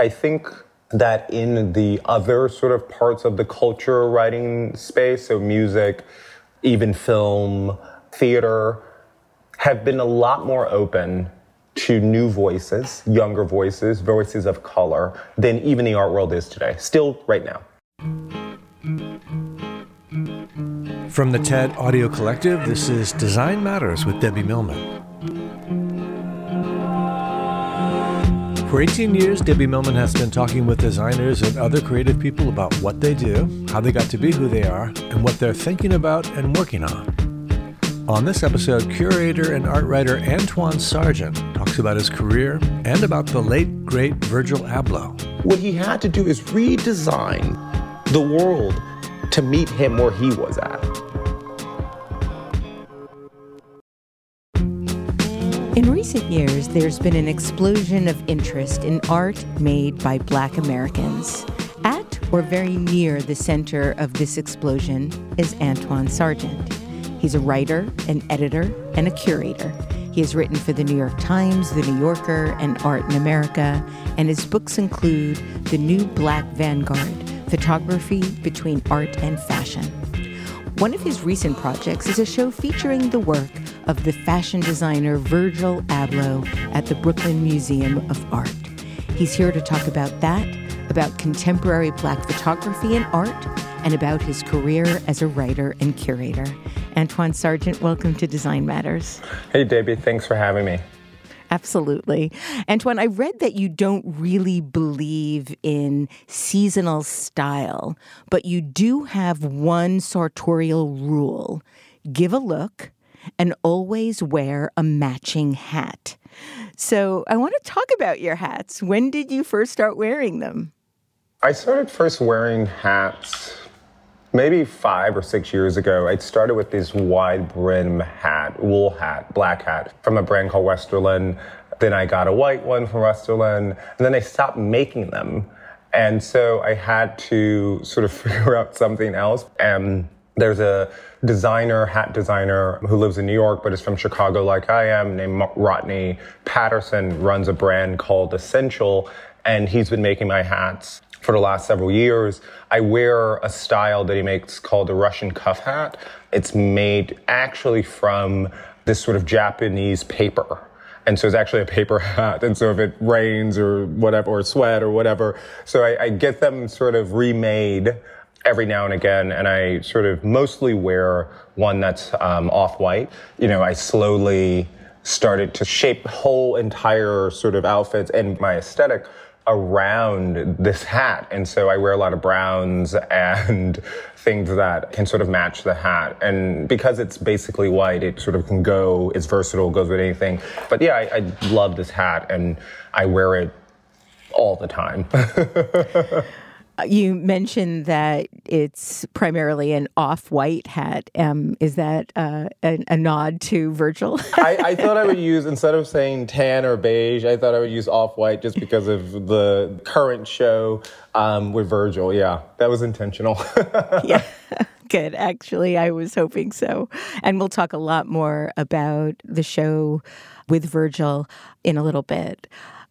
I think that in the other sort of parts of the culture writing space, so music, even film, theater, have been a lot more open to new voices, younger voices, voices of color than even the art world is today, still right now. From the TED Audio Collective, this is Design Matters with Debbie Millman. For 18 years, Debbie Millman has been talking with designers and other creative people about what they do, how they got to be who they are, and what they're thinking about and working on. On this episode, curator and art writer Antwaun Sargent talks about his career and about the late, great Virgil Abloh. What he had to do is redesign the world to meet him where he was at. In recent years, there's been an explosion of interest in art made by black Americans. At or very near the center of this explosion is Antwaun Sargent. He's a writer, an editor, and a curator. He has written for the New York Times, The New Yorker, and Art in America, and his books include The New Black Vanguard Photography Between Art and Fashion. One of his recent projects is a show featuring the work of the fashion designer Virgil Abloh at the Brooklyn Museum of Art. He's here to talk about that, about contemporary black photography and art, and about his career as a writer and curator. Antwaun Sargent, welcome to Design Matters. Hey, Debbie, thanks for having me. Absolutely. Antwaun, I read that you don't really believe in seasonal style, but you do have one sartorial rule give a look and always wear a matching hat. So I want to talk about your hats. When did you first start wearing them? I started first wearing hats maybe five or six years ago. I started with this wide brim hat, wool hat, black hat from a brand called Westerland. Then I got a white one from Westerland, and then they stopped making them. And so I had to sort of figure out something else. And there's a designer, hat designer who lives in New York, but is from Chicago like I am, named Rodney Patterson, runs a brand called Essential, and he's been making my hats for the last several years. I wear a style that he makes called the Russian cuff hat. It's made actually from this sort of Japanese paper. And so it's actually a paper hat. And so if it rains or whatever, or sweat or whatever, so I, I get them sort of remade every now and again, and I sort of mostly wear one that's um, off white. You know, I slowly started to shape whole entire sort of outfits and my aesthetic around this hat. And so I wear a lot of browns and things that can sort of match the hat. And because it's basically white, it sort of can go, it's versatile, goes with anything. But yeah, I, I love this hat and I wear it all the time. You mentioned that it's primarily an off-white hat. Um, is that uh, a, a, nod to Virgil? I, I, thought I would use instead of saying tan or beige, I thought I would use off-white just because of the current show um, with Virgil. Yeah, that was intentional. yeah. Good. Actually, I was hoping so. And we'll talk a lot more about the show with Virgil in a little bit.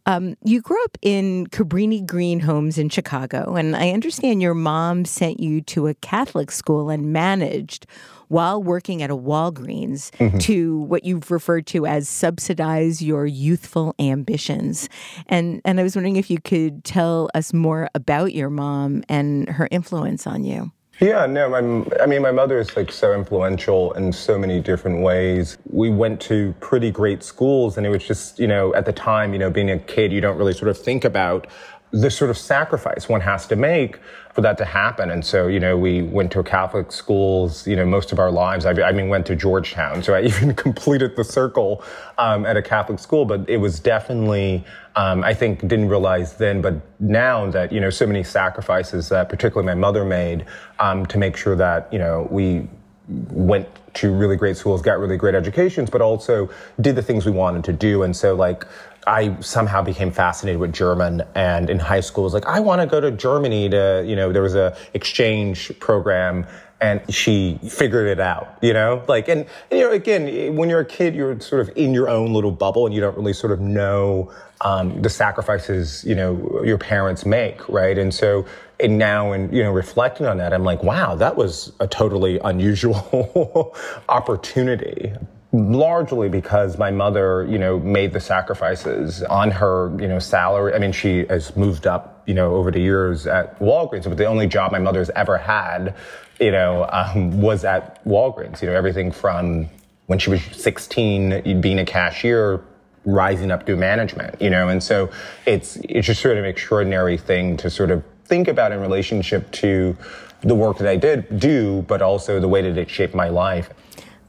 Um, you grew up in Cabrini Green Homes in Chicago, and I understand your mom sent you to a Catholic school and managed while working at a Walgreens mm-hmm. to what you've referred to as subsidize your youthful ambitions. And and I was wondering if you could tell us more about your mom and her influence on you. Yeah, no, my, I mean, my mother is like so influential in so many different ways. We went to pretty great schools and it was just, you know, at the time, you know, being a kid, you don't really sort of think about the sort of sacrifice one has to make for that to happen. And so, you know, we went to Catholic schools, you know, most of our lives. I, I mean, went to Georgetown. So I even completed the circle um, at a Catholic school, but it was definitely, um, I think, didn't realize then, but now that, you know, so many sacrifices that particularly my mother made um, to make sure that, you know, we went to really great schools, got really great educations, but also did the things we wanted to do. And so, like, I somehow became fascinated with German, and in high school was like, I want to go to Germany to, you know, there was a exchange program, and she figured it out, you know, like, and you know, again, when you're a kid, you're sort of in your own little bubble, and you don't really sort of know um, the sacrifices, you know, your parents make, right? And so, and now, and you know, reflecting on that, I'm like, wow, that was a totally unusual opportunity largely because my mother, you know, made the sacrifices on her, you know, salary. I mean, she has moved up, you know, over the years at Walgreens, but the only job my mother's ever had, you know, um, was at Walgreens. You know, everything from when she was 16, being a cashier, rising up through management, you know, and so it's, it's just sort of an extraordinary thing to sort of think about in relationship to the work that I did do, but also the way that it shaped my life.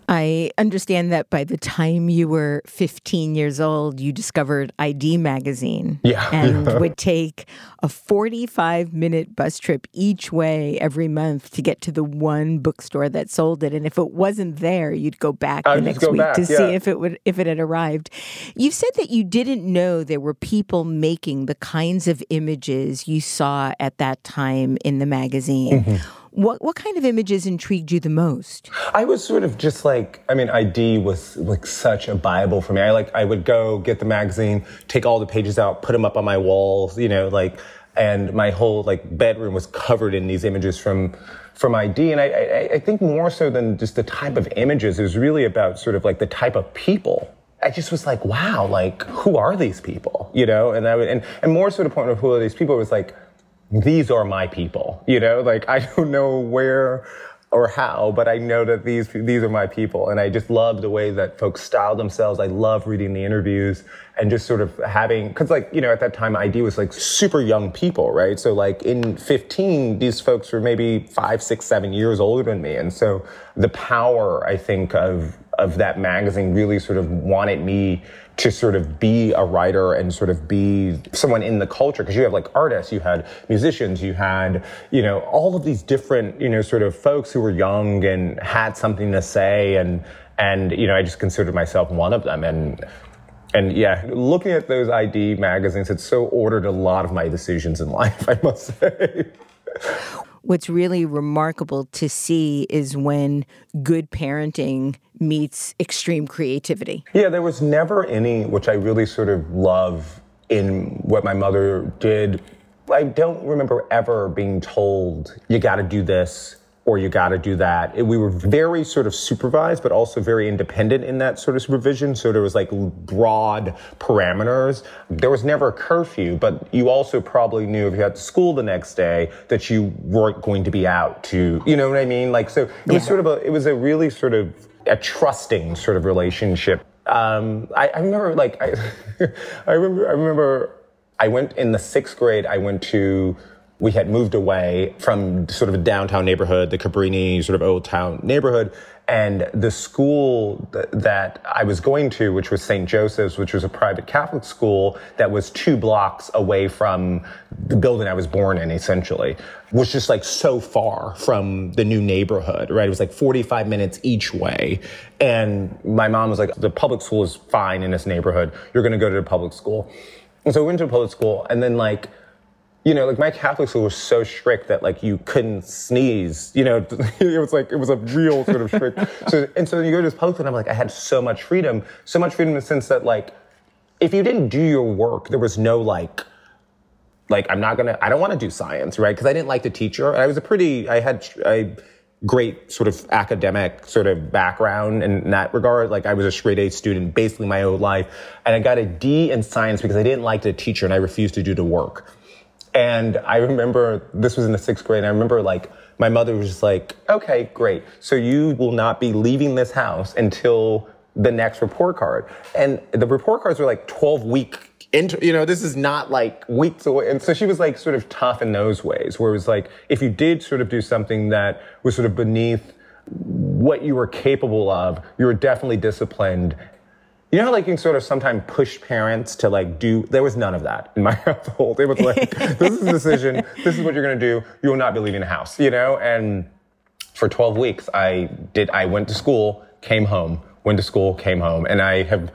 I understand that by the time you were 15 years old, you discovered ID Magazine. Yeah. And would take a 45 minute bus trip each way every month to get to the one bookstore that sold it. And if it wasn't there, you'd go back I'd the next week back, to yeah. see if it would if it had arrived. You said that you didn't know there were people making the kinds of images you saw at that time in the magazine. Mm-hmm. What what kind of images intrigued you the most? I was sort of just like I mean ID was like such a bible for me. I like I would go get the magazine, take all the pages out, put them up on my walls, you know, like and my whole like bedroom was covered in these images from from ID. And I, I, I think more so than just the type of images, it was really about sort of like the type of people I just was like, wow, like who are these people? You know, and I would, and, and more so the point of who are these people was like, these are my people. You know, like I don't know where or how, but I know that these these are my people, and I just love the way that folks style themselves. I love reading the interviews and just sort of having because like you know at that time ID was like super young people, right? So like in 15, these folks were maybe five, six, seven years older than me, and so the power I think of of that magazine really sort of wanted me to sort of be a writer and sort of be someone in the culture because you have like artists you had musicians you had you know all of these different you know sort of folks who were young and had something to say and and you know i just considered myself one of them. And and yeah, looking at those ID magazines, it so ordered a lot of my decisions in life, I must say what's really remarkable to see is when good parenting meets extreme creativity. Yeah, there was never any, which I really sort of love in what my mother did. I don't remember ever being told, you got to do this or you got to do that. we were very sort of supervised, but also very independent in that sort of supervision. So there was like broad parameters. There was never a curfew, but you also probably knew if you had to school the next day that you weren't going to be out to, you know what I mean? Like, so it yeah. was sort of a, it was a really sort of a trusting sort of relationship. Um, I, I remember like, I, I remember, I remember I went in the sixth grade, I went to we had moved away from sort of a downtown neighborhood, the Cabrini sort of old town neighborhood. And the school th- that I was going to, which was St. Joseph's, which was a private Catholic school that was two blocks away from the building I was born in, essentially, was just like so far from the new neighborhood, right? It was like 45 minutes each way. And my mom was like, the public school is fine in this neighborhood. You're going to go to the public school. And so we went to public school and then like, you know, like my Catholic school was so strict that like you couldn't sneeze. You know, it was like it was a real sort of strict. so and so you go to this public school, and I'm like, I had so much freedom, so much freedom in the sense that like, if you didn't do your work, there was no like, like I'm not gonna, I don't want to do science, right? Because I didn't like the teacher. I was a pretty, I had, I great sort of academic sort of background in that regard. Like I was a straight A student basically my whole life. And I got a D in science because I didn't like the teacher and I refused to do the work. And I remember this was in the sixth grade. I remember like my mother was just like, okay, great. So you will not be leaving this house until the next report card. And the report cards were like 12 week you know, this is not like weeks away. And so she was like sort of tough in those ways, where it was like, if you did sort of do something that was sort of beneath what you were capable of, you were definitely disciplined. You know how like you can sort of sometimes push parents to like do, there was none of that in my household. It was like, this is a decision. This is what you're going to do. You will not be leaving the house, you know? And for 12 weeks, I did, I went to school, came home, went to school, came home, and I have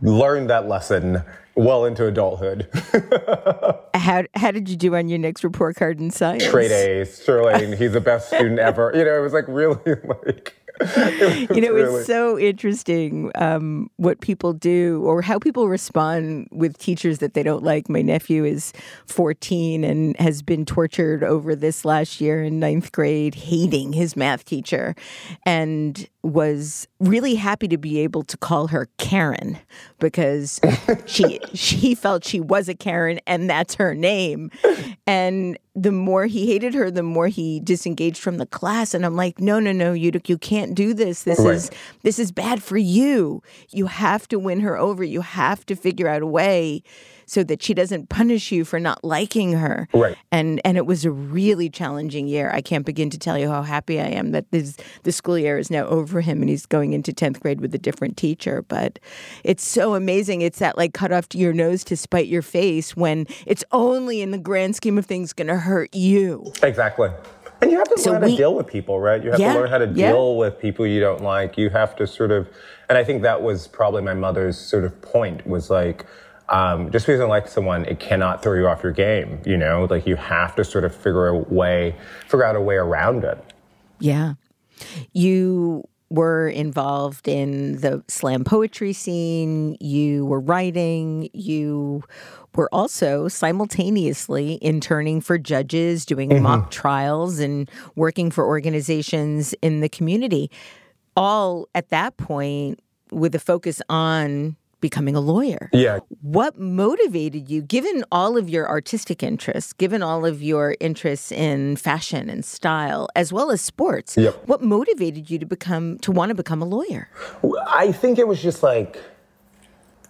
learned that lesson well into adulthood. how how did you do on your next report card in science? Straight A's, Sterling. He's the best student ever. You know, it was like really like. You know, really... it's so interesting um, what people do or how people respond with teachers that they don't like. My nephew is 14 and has been tortured over this last year in ninth grade, hating his math teacher. And was really happy to be able to call her Karen because she she felt she was a Karen and that's her name. And the more he hated her, the more he disengaged from the class. And I'm like, no, no, no, you you can't do this. This right. is this is bad for you. You have to win her over. You have to figure out a way so that she doesn't punish you for not liking her. Right. And and it was a really challenging year. I can't begin to tell you how happy I am that this the school year is now over him and he's going into 10th grade with a different teacher. But it's so amazing. It's that like cut off your nose to spite your face when it's only in the grand scheme of things going to hurt you. Exactly. And you have to so learn how to deal with people, right? You have yeah, to learn how to deal yeah. with people you don't like. You have to sort of, and I think that was probably my mother's sort of point was like, um, just because you don't like someone, it cannot throw you off your game. You know, like you have to sort of figure a way, figure out a way around it. Yeah, you were involved in the slam poetry scene. You were writing. You were also simultaneously interning for judges, doing mm-hmm. mock trials, and working for organizations in the community. All at that point with a focus on becoming a lawyer. Yeah. What motivated you, given all of your artistic interests, given all of your interests in fashion and style, as well as sports? Yep. What motivated you to become to want to become a lawyer? I think it was just like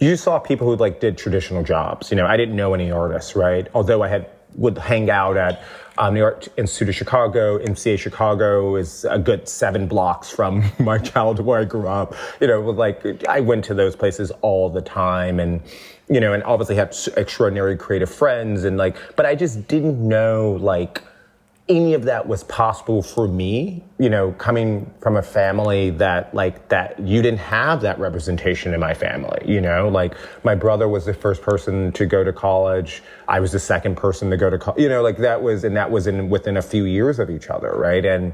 you saw people who like did traditional jobs. You know, I didn't know any artists, right? Although I had would hang out at um, New York Institute of Chicago, MCA Chicago is a good seven blocks from my childhood where I grew up. You know, like I went to those places all the time and, you know, and obviously had extraordinary creative friends and like, but I just didn't know like, any of that was possible for me, you know, coming from a family that like that you didn't have that representation in my family, you know, like my brother was the first person to go to college. I was the second person to go to college, you know, like that was, and that was in within a few years of each other. Right. And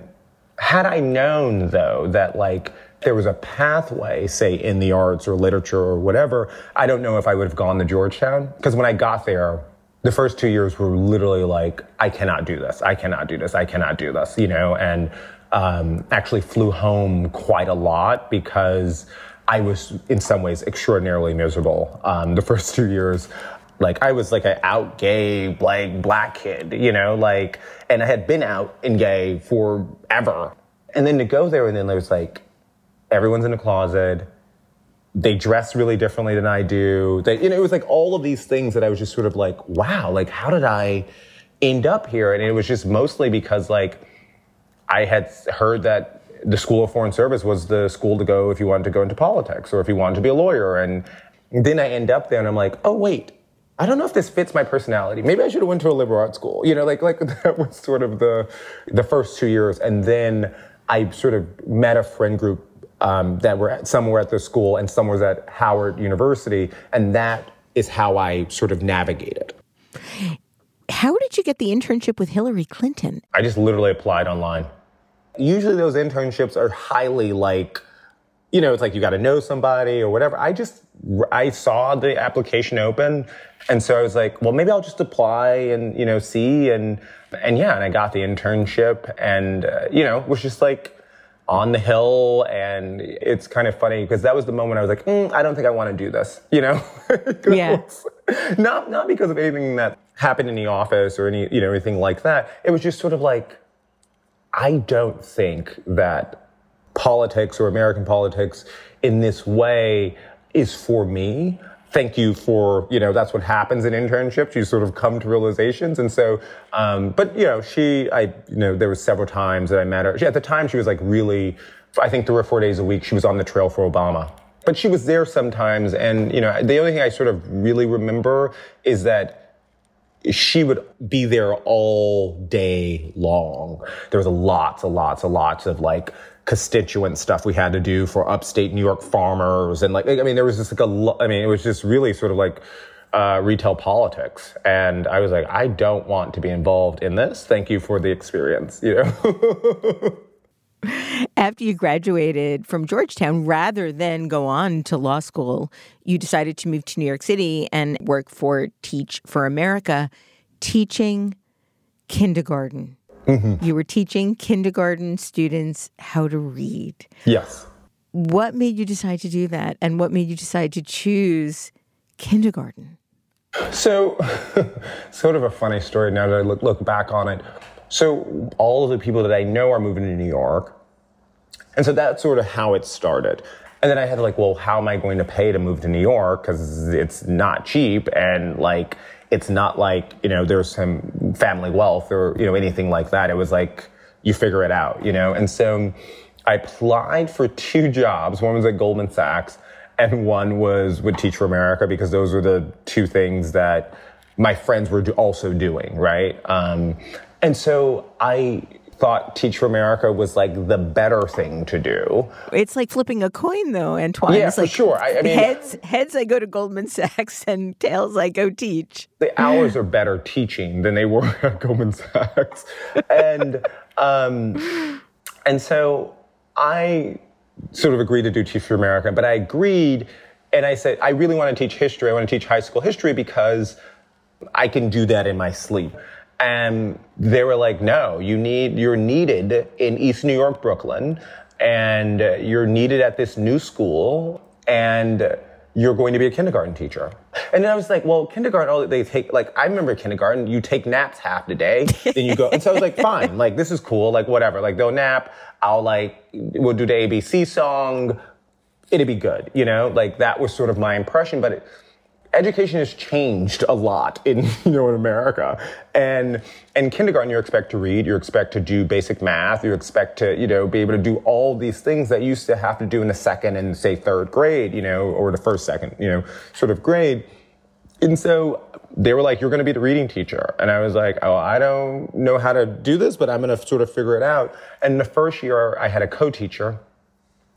had I known though that like there was a pathway, say in the arts or literature or whatever, I don't know if I would have gone to Georgetown. Cause when I got there, the first two years were literally like, I cannot do this. I cannot do this. I cannot do this, you know, and um, actually flew home quite a lot because I was in some ways extraordinarily miserable um, the first two years. Like I was like an out gay like black kid, you know, like, and I had been out in gay forever. And then to go there and then there's like, everyone's in a closet they dress really differently than I do. They, you know, it was like all of these things that I was just sort of like, wow, like how did I end up here? And it was just mostly because like I had heard that the School of Foreign Service was the school to go if you wanted to go into politics or if you wanted to be a lawyer. And then I end up there and I'm like, oh wait, I don't know if this fits my personality. Maybe I should have went to a liberal arts school. You know, like like that was sort of the the first two years. And then I sort of met a friend group um, that were at, some were at the school and some was at Howard University, and that is how I sort of navigated. How did you get the internship with Hillary Clinton? I just literally applied online. Usually those internships are highly like, you know, it's like you got to know somebody or whatever. I just, I saw the application open. And so I was like, well, maybe I'll just apply and, you know, see. And, and yeah, and I got the internship and, uh, you know, was just like, on the hill and it's kind of funny because that was the moment I was like, mm, I don't think I want to do this, you know? yeah. not not because of anything that happened in the office or any you know anything like that. It was just sort of like I don't think that politics or American politics in this way is for me. Thank you for, you know, that's what happens in internships. You sort of come to realizations. And so, um, but, you know, she, I, you know, there was several times that I met her. She, at the time, she was like really, I think three or four days a week, she was on the trail for Obama. But she was there sometimes. And, you know, the only thing I sort of really remember is that she would be there all day long. There was lots and lots and lots of like constituent stuff we had to do for upstate New York farmers. And like, I mean, there was just like a, I mean, it was just really sort of like, uh, retail politics. And I was like, I don't want to be involved in this. Thank you for the experience, you know? After you graduated from Georgetown, rather than go on to law school, you decided to move to New York City and work for Teach for America, teaching kindergarten. Mm-hmm. You were teaching kindergarten students how to read. Yes. What made you decide to do that? And what made you decide to choose kindergarten? So, sort of a funny story now that I look, look back on it. So all of the people that I know are moving to New York. And so that's sort of how it started. And then I had like, well, how am I going to pay to move to New York? Because it's not cheap. And like, it's not like, you know, there's some family wealth or, you know, anything like that. It was like, you figure it out, you know? And so I applied for two jobs. One was at Goldman Sachs and one was with Teach for America because those were the two things that my friends were also doing, right? Um, and so I thought Teach for America was like the better thing to do. It's like flipping a coin, though, Antwaun. Yeah, it's for like sure. I, I mean, heads, heads, I go to Goldman Sachs, and tails, I go teach. The hours are better teaching than they were at Goldman Sachs, and um, and so I sort of agreed to do Teach for America, but I agreed, and I said I really want to teach history. I want to teach high school history because I can do that in my sleep. And they were like, no, you need, you're needed in East New York, Brooklyn, and you're needed at this new school, and you're going to be a kindergarten teacher. And then I was like, well, kindergarten, oh, they take, like, I remember kindergarten, you take naps half the day, then you go. And so I was like, fine, like, this is cool, like, whatever. Like, they'll nap, I'll, like, we'll do the ABC song, it'd be good, you know? Like, that was sort of my impression, but it, education has changed a lot in you know in America. And in kindergarten, you expect to read, you expect to do basic math, you expect to you know be able to do all these things that you used to have to do in the second and say third grade, you know, or the first second, you know, sort of grade. And so they were like, "You're going to be the reading teacher," and I was like, "Oh, I don't know how to do this, but I'm going to sort of figure it out." And the first year, I had a co-teacher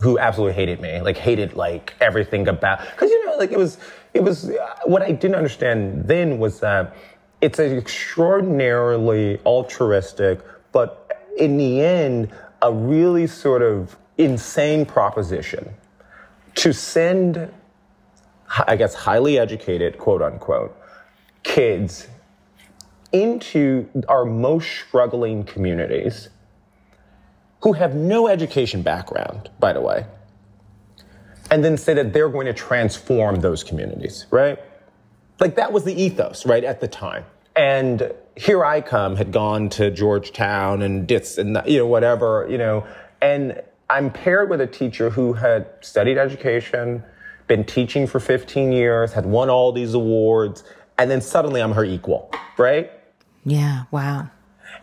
who absolutely hated me, like hated like everything about because you know like it was it was uh, what I didn't understand then was that it's an extraordinarily altruistic, but in the end, a really sort of insane proposition to send, I guess, highly educated, quote unquote, kids into our most struggling communities who have no education background, by the way, and then say that they're going to transform those communities, right? Like that was the ethos, right, at the time. And here I come, had gone to Georgetown and DITS and, you know, whatever, you know, and I'm paired with a teacher who had studied education, been teaching for 15 years, had won all these awards, and then suddenly I'm her equal, right? Yeah, wow.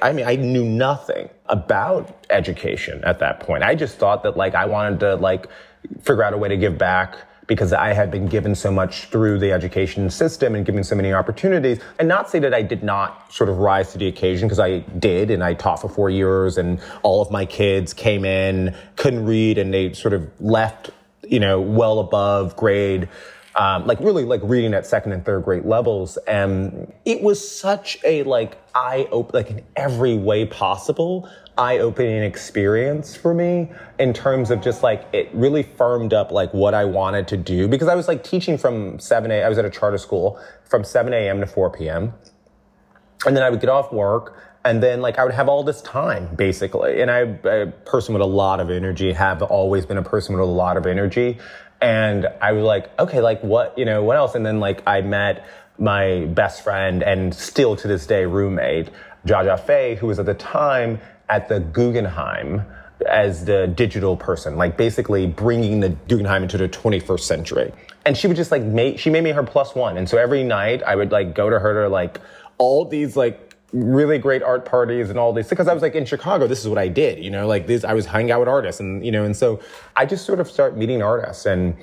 I mean, I knew nothing about education at that point. I just thought that like I wanted to like figure out a way to give back because I had been given so much through the education system and given so many opportunities. And not say that I did not sort of rise to the occasion because I did and I taught for four years and all of my kids came in, couldn't read and they sort of left, you know, well above grade. Um, like really like reading at second and third grade levels. And it was such a like eye open, like in every way possible, eye opening experience for me in terms of just like it really firmed up like what I wanted to do because I was like teaching from 7 a. I was at a charter school from 7 a.m. to 4 p.m. And then I would get off work and then like I would have all this time basically. And I, a person with a lot of energy, have always been a person with a lot of energy. And I was like, okay, like what, you know, what else? And then like I met my best friend and still to this day roommate, Jia Jia Fei, who was at the time at the Guggenheim as the digital person, like basically bringing the Guggenheim into the 21st century. And she would just like make, she made me her plus one. And so every night I would like go to her to like all these like really great art parties and all these because I was like in Chicago, this is what I did, you know, like this I was hanging out with artists and you know, and so I just sort of start meeting artists and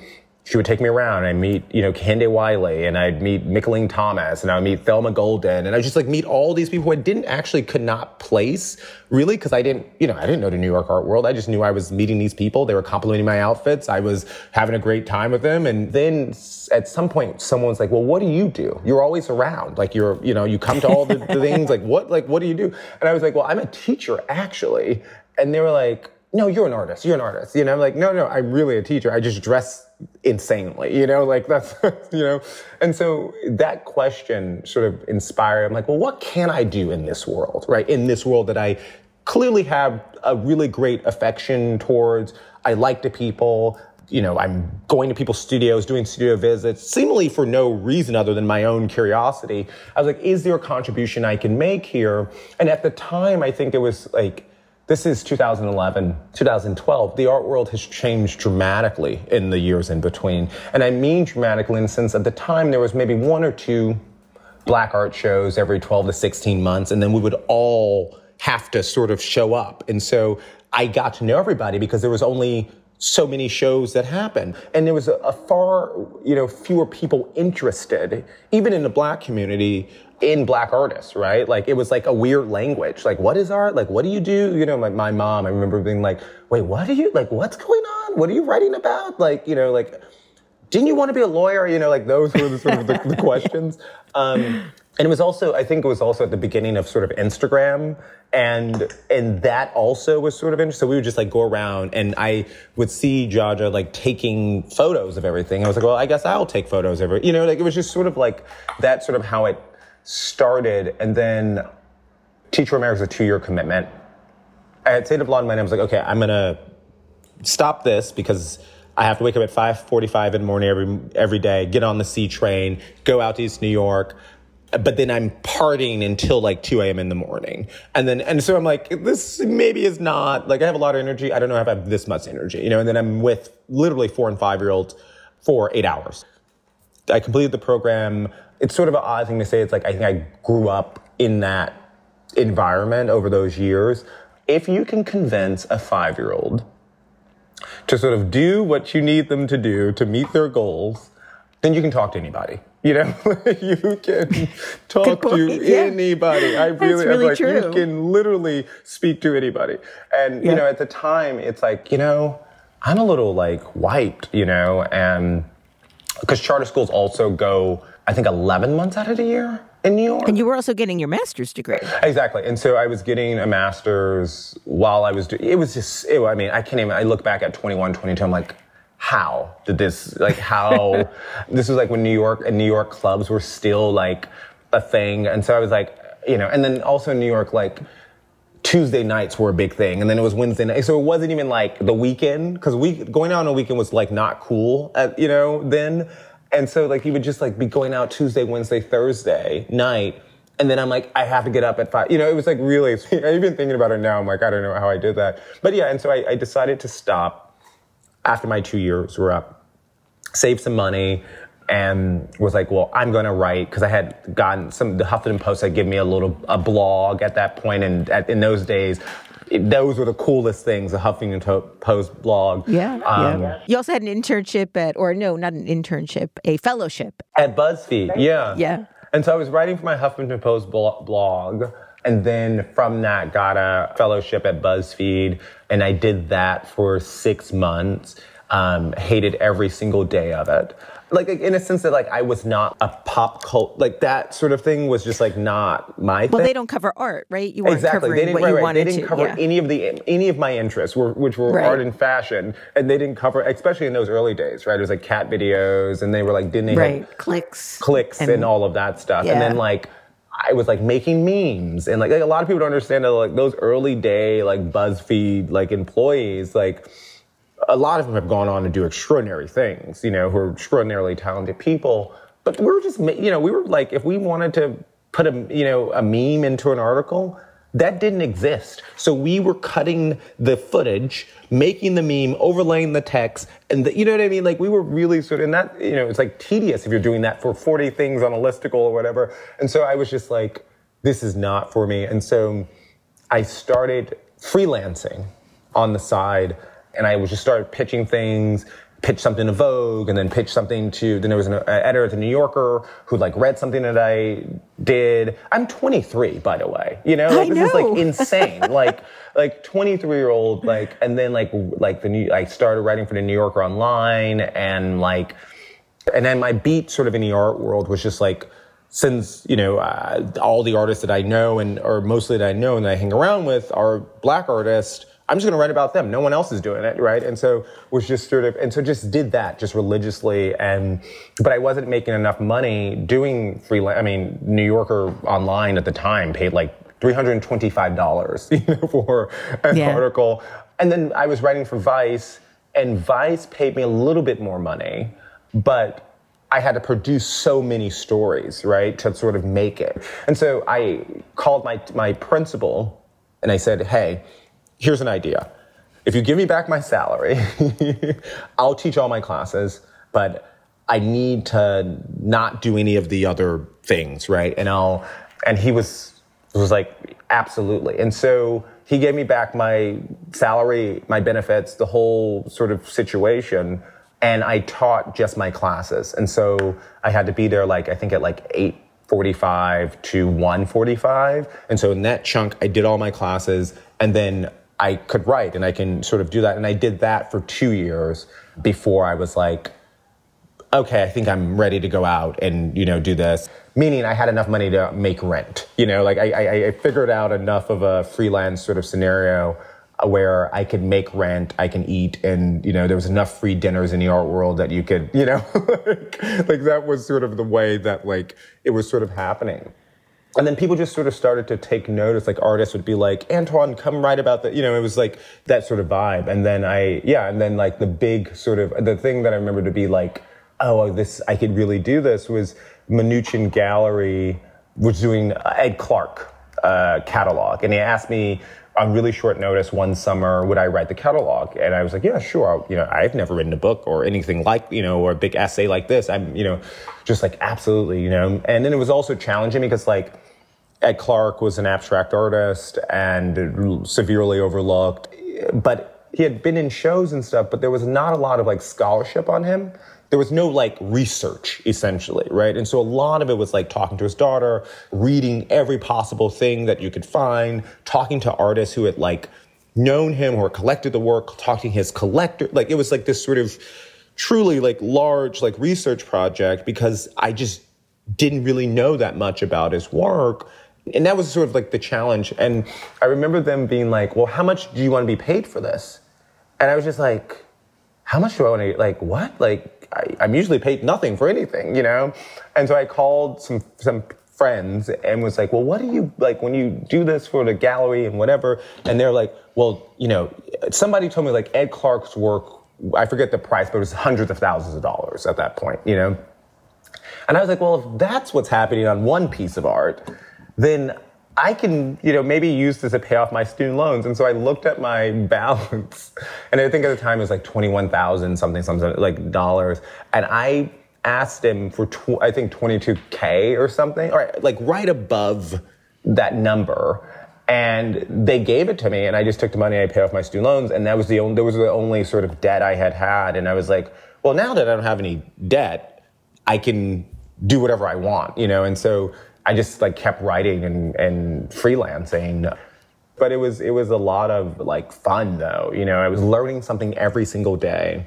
she would take me around. and I'd meet, you know, Kehinde Wiley and I'd meet Mickalene Thomas and I would meet Thelma Golden and I just like meet all these people who I didn't actually could not place really because I didn't, you know, I didn't know the New York art world. I just knew I was meeting these people. They were complimenting my outfits. I was having a great time with them. And then at some point, someone's like, well, what do you do? You're always around. Like you're, you know, you come to all the, the things like what, like, what do you do? And I was like, well, I'm a teacher actually. And they were like, no, you're an artist. You're an artist. You know, I'm like, no, no, I'm really a teacher. I just dress insanely, you know, like that's, you know, and so that question sort of inspired. I'm like, well, what can I do in this world, right? In this world that I clearly have a really great affection towards. I like the people. You know, I'm going to people's studios, doing studio visits, seemingly for no reason other than my own curiosity. I was like, is there a contribution I can make here? And at the time, I think it was like, this is 2011, 2012. The art world has changed dramatically in the years in between. And I mean dramatically in the sense at the time there was maybe one or two black art shows every 12 to 16 months, and then we would all have to sort of show up. And so I got to know everybody because there was only so many shows that happened. And there was a, a, far, you know, fewer people interested, even in the black community, in black artists, right? Like it was like a weird language. Like, what is art? Like, what do you do? You know, my, my mom, I remember being like, wait, what are you, like, what's going on? What are you writing about? Like, you know, like, didn't you want to be a lawyer? You know, like those were the sort of the, the questions. Um, and it was also, I think it was also at the beginning of sort of Instagram. And, and that also was sort of interesting. So we would just like go around and I would see Jia Jia like taking photos of everything. I was like, well, I guess I'll take photos of it. You know, like it was just sort of like that sort of how it started. And then Teach for America a two year commitment. I had stayed up long and I was like, okay, I'm to stop this because I have to wake up at 5:45 in the morning every every day, get on the C train, go out to East New York, but then I'm partying until like 2 a.m. in the morning. And then, and so I'm like, this maybe is not, like I have a lot of energy. I don't know if I have this much energy, you know, and then I'm with literally four and five year olds for eight hours. I completed the program. It's sort of an odd thing to say. It's like, I think I grew up in that environment over those years. If you can convince a five year old to sort of do what you need them to do to meet their goals, then you can talk to anybody. You know, you can talk to yeah. anybody. I really, really like, true. you can literally speak to anybody. And, yeah. you know, at the time, it's like, you know, I'm a little like wiped, you know, and because charter schools also go, I think, 11 months out of the year in New York. And you were also getting your master's degree. Exactly. And so I was getting a master's while I was doing, it was just, it, I mean, I can't even, I look back at 21, 22, I'm like, how did this like how this was like when New York and New York clubs were still like a thing and so I was like you know and then also in New York like Tuesday nights were a big thing and then it was Wednesday night so it wasn't even like the weekend because we going out on a weekend was like not cool at you know then and so like you would just like be going out Tuesday Wednesday Thursday night and then I'm like, I have to get up at five. You know, it was like really, been thinking about it now. I'm like, I don't know how I did that. But yeah, and so I, I decided to stop after my two years were up, save some money and was like, well, I'm going to write because I had gotten some, the Huffington Post had given me a little, a blog at that point. And at, in those days, it, those were the coolest things, the Huffington Post blog. Yeah, um, yeah. You also had an internship at, or no, not an internship, a fellowship. At BuzzFeed, yeah. Yeah. And so I was writing for my Huffington Post blog. And then from that, got a fellowship at BuzzFeed and I did that for six months. um, hated every single day of it. Like in a sense that like I was not a pop cult like that sort of thing was just like not my thing. Well, thing. they don't cover art, right? You weren't exactly. covering They didn't, what right, you right. wanted They didn't to. cover yeah. any of the any of my interests, were, which were Right. art and fashion, and they didn't cover, especially in those early days, right? It was like cat videos, and they were like, didn't they right. Clicks. clicks and, all of that stuff. And then like I was like making memes and like, like a lot of people don't understand that like those early day like BuzzFeed like employees like a lot of them have gone on to do extraordinary things, you know, who are extraordinarily talented people. But we were just, you know, we were like, if we wanted to put a, you know, a meme into an article, that didn't exist. So we were cutting the footage, making the meme, overlaying the text, and the, you know what I mean? Like we were really sort of, and that, you know, it's like tedious if you're doing that for 40 things on a listicle or whatever. And so I was just like, this is not for me. And so I started freelancing on the side and I was just started pitching things, pitch something to Vogue and then pitch something to, then there was an uh, editor at the New Yorker who like read something that I did. I'm 23, by the way, you know, like, this is like insane. like, like 23 year old, like, and then like, like the new, I started writing for the New Yorker online and like, and then my beat sort of in the art world was just like since you know uh, all the artists that i know and or mostly that i know and that i hang around with are black artists i'm just going to write about them no one else is doing it right and so was just sort of and so just did that just religiously and but i wasn't making enough money doing freelance i mean new yorker online at the time paid like $325 you know for an Yeah. article and then i was writing for vice and vice paid me a little bit more money but I had to produce so many stories, right, to sort of make it. And so I called my my principal and I said, "Hey, here's an idea. If you give me back my salary, I'll teach all my classes, but I need to not do any of the other things, right? And I'll and he was was like, absolutely. And so he gave me back my salary, my benefits, the whole sort of situation. And I taught just my classes. And so I had to be there like, I think at like 8.45 to 1.45. And so in that chunk, I did all my classes and then I could write and I can sort of do that. And I did that for two years before I was like, okay, I think I'm ready to go out and, you know, do this. Meaning I had enough money to make rent. You know, like I, I, I figured out enough of a freelance sort of scenario where I could make rent, I can eat, and, you know, there was enough free dinners in the art world that you could, you know, like, like that was sort of the way that like it was sort of happening. And then people just sort of started to take notice. Like artists would be like, Antwaun, come write about that. You know, it was like that sort of vibe. And then I, yeah, and then like the big sort of, the thing that I remember to be like, oh, this, I could really do this was Mnuchin Gallery was doing Ed Clark uh, catalog. And he asked me on really short notice one summer, would I write the catalog? And I was like, yeah, sure. You know, I've never written a book or anything like, you know, or a big essay like this. I'm, you know, just like absolutely, you know. And then it was also challenging because like Ed Clark was an abstract artist and severely overlooked, but he had been in shows and stuff, but there was not a lot of like scholarship on him. There was no like research essentially, right? And so a lot of it was like talking to his daughter, reading every possible thing that you could find, talking to artists who had like known him or collected the work, talking his collector. Like it was like this sort of truly like large like research project because I just didn't really know that much about his work. And that was sort of like the challenge. And I remember them being like, well, how much do you want to be paid for this? And I was just like, how much do I want to, like, what? Like, I, I'm usually paid nothing for anything, you know? And so I called some, some friends and was like, well, what do you, like, when you do this for the gallery and whatever? And they're like, well, you know, somebody told me like Ed Clark's work, I forget the price, but it was hundreds of thousands of dollars at that point, you know? And I was like, well, if that's what's happening on one piece of art, then I can, you know, maybe use this to pay off my student loans. And so I looked at my balance, and I think at the time it was like twenty-one thousand something, something like dollars. And I asked him for, tw- I think twenty-two k or something, or like right above that number. And they gave it to me, and I just took the money. and I paid off my student loans, and that was the only, that was the only sort of debt I had had. And I was like, well, now that I don't have any debt, I can do whatever I want, you know. And so I just like kept writing and, and freelancing. But it was it was a lot of like fun though, you know. I was learning something every single day.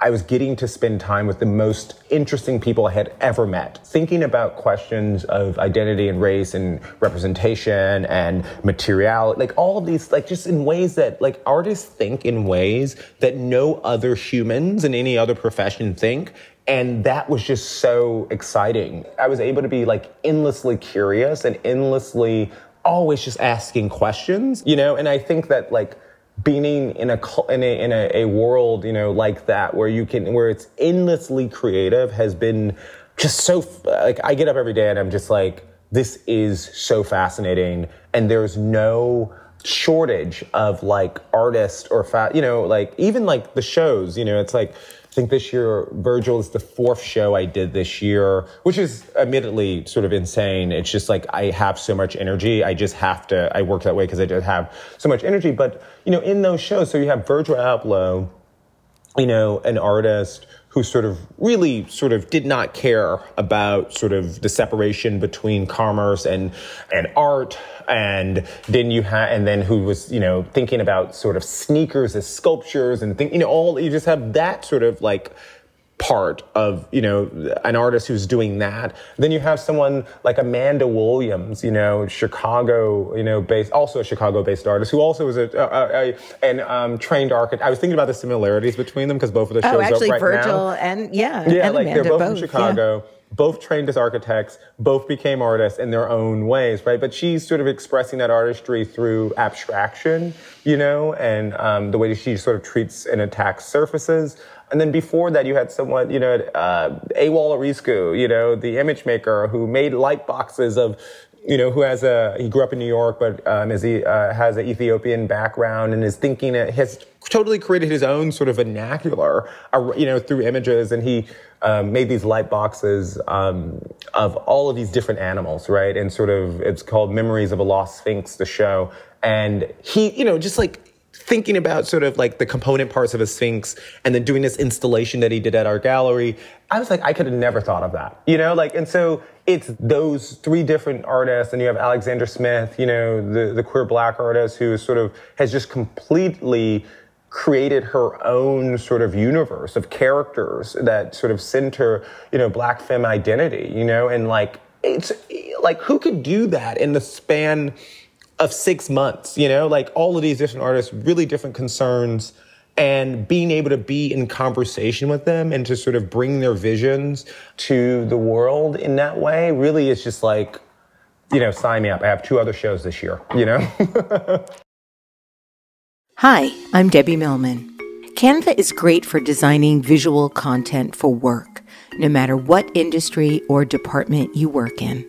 I was getting to spend time with the most interesting people I had ever met, thinking about questions of identity and race and representation and materiality, like all of these, like just in ways that like artists think in ways that no other humans in any other profession think. And that was just so exciting. I was able to be like endlessly curious and endlessly always just asking questions, you know? And I think that like, being in a in a in a, a, world you know like that where you can where it's endlessly creative has been just so like I get up every day and I'm just like this is so fascinating and there's no shortage of like artists or fa- you know like even like the shows you know it's like think this year Virgil is the fourth show I did this year, which is admittedly sort of insane. It's just like I have so much energy. I just have to. I work that way because I just have so much energy. But you know, in those shows, so you have Virgil Abloh, you know, an artist who sort of really sort of did not care about sort of the separation between commerce and and art. And then you have and then who was you know thinking about sort of sneakers as sculptures and think you know all you just have that sort of like part of you know an artist who's doing that then you have someone like amanda williams you know chicago you know based also a chicago based artist who also is a, a, a an um, trained architect i was thinking about the similarities between them because both of the shows oh, actually right virgil now. and yeah yeah and like amanda, they're both, both from chicago yeah both trained as architects, both became artists in their own ways, right? But she's sort of expressing that artistry through abstraction, you know, and um, the way that she sort of treats and attacks surfaces. And then before that, you had someone, you know, uh, Erizku, you know, the image maker who made light boxes of, you know, who has a, he grew up in New York, but um, is he uh, has an Ethiopian background and is thinking, it has totally created his own sort of vernacular, uh, you know, through images. And he um, made these light boxes um, of all of these different animals, right? And sort of, it's called Memories of a Lost Sphinx, the show. And he, you know, just like thinking about sort of like the component parts of a sphinx and then doing this installation that he did at our gallery i was like i could have never thought of that you know? Like and so it's those three different artists and you have alexandria smith you know the, the queer black artist who sort of has just completely created her own sort of universe of characters that sort of center you know black femme identity you know? And like it's like who could do that in the span of six months, you know, like all of these different artists, really different concerns, and being able to be in conversation with them and to sort of bring their visions to the world in that way really is just like, you know, sign me up. I have two other shows this year, you know? Hi, I'm Debbie Millman. Canva is great for designing visual content for work, no matter what industry or department you work in.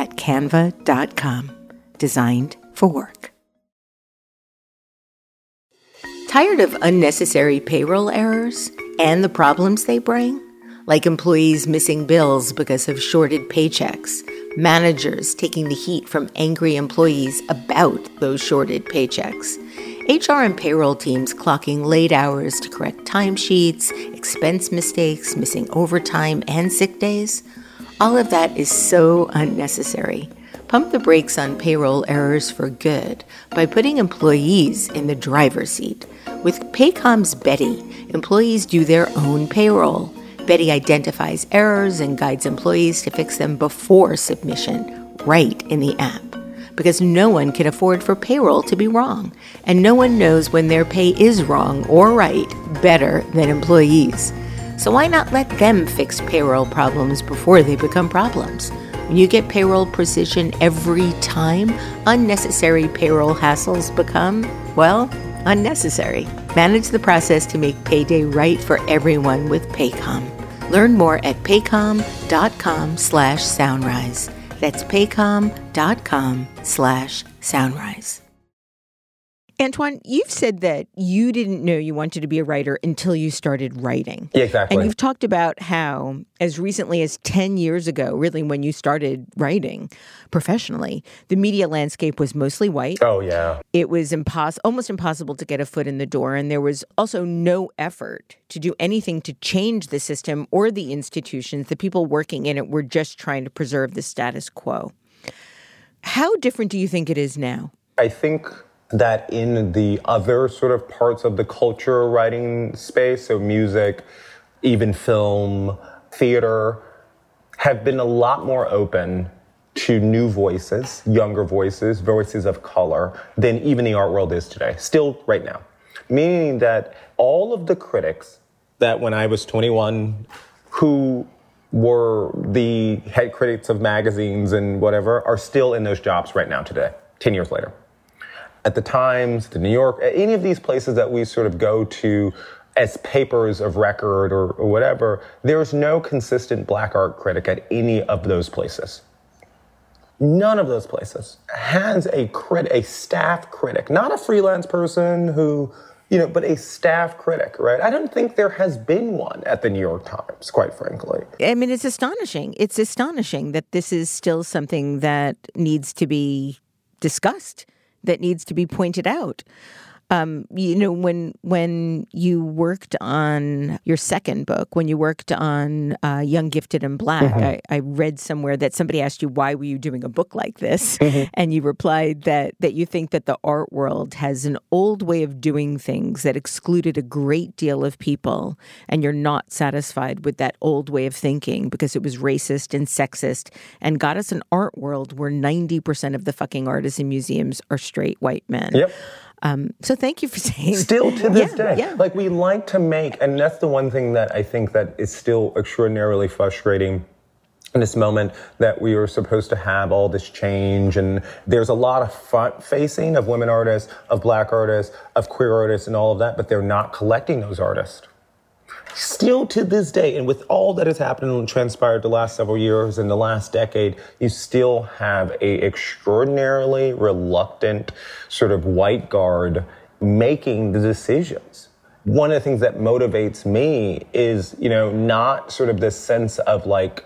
at canva.com. Designed for work. Tired of unnecessary payroll errors and the problems they bring? Like employees missing bills because of shorted paychecks, managers taking the heat from angry employees about those shorted paychecks, HR and payroll teams clocking late hours to correct timesheets, expense mistakes, missing overtime, and sick days. All of that is so unnecessary. Pump the brakes on payroll errors for good by putting employees in the driver's seat. With Paycom's Betty, employees do their own payroll. Betty identifies errors and guides employees to fix them before submission, right in the app. Because no one can afford for payroll to be wrong, and no one knows when their pay is wrong or right better than employees. So why not let them fix payroll problems before they become problems? When you get payroll precision every time, unnecessary payroll hassles become, well, unnecessary. Manage the process to make payday right for everyone with Paycom. Learn more at paycom.com slash soundrise. That's paycom.com slash soundrise. Antwaun, you've said that you didn't know you wanted to be a writer until you started writing. Yeah, exactly. And you've talked about how, as recently as 10 years ago, really when you started writing professionally, the media landscape was mostly white. Oh, yeah. It was impos- almost impossible to get a foot in the door. And there was also no effort to do anything to change the system or the institutions. The people working in it were just trying to preserve the status quo. How different do you think it is now? I think that in the other sort of parts of the culture writing space, so music, even film, theater, have been a lot more open to new voices, younger voices, voices of color than even the art world is today, still right now. Meaning that all of the critics that when I was 21 who were the head critics of magazines and whatever are still in those jobs right now today, 10 years later at the Times, the New York, any of these places that we sort of go to as papers of record or, or whatever, there's no consistent black art critic at any of those places. None of those places has a crit, a staff critic, not a freelance person who, you know, but a staff critic, right? I don't think there has been one at the New York Times, quite frankly. I mean, it's astonishing. It's astonishing that this is still something that needs to be discussed that needs to be pointed out. Um, you know, when when you worked on your second book, when you worked on uh, Young, Gifted, and Black, mm-hmm. I, I, read somewhere that somebody asked you why were you doing a book like this, mm-hmm. and you replied that that you think that the art world has an old way of doing things that excluded a great deal of people, and you're not satisfied with that old way of thinking because it was racist and sexist, and got us an art world where ninety percent of the fucking artists in museums are straight white men. Yep. Um, so thank you for saying. Still to this yeah, day, yeah. like we like to make, and that's the one thing that I think that is still extraordinarily frustrating in this moment that we are supposed to have all this change and there's a lot of front facing of women artists, of black artists, of queer artists and all of that, but they're not collecting those artists still to this day, and with all that has happened and transpired the last several years and the last decade, you still have a extraordinarily reluctant sort of white guard making the decisions. One of the things that motivates me is, you know, not sort of this sense of like,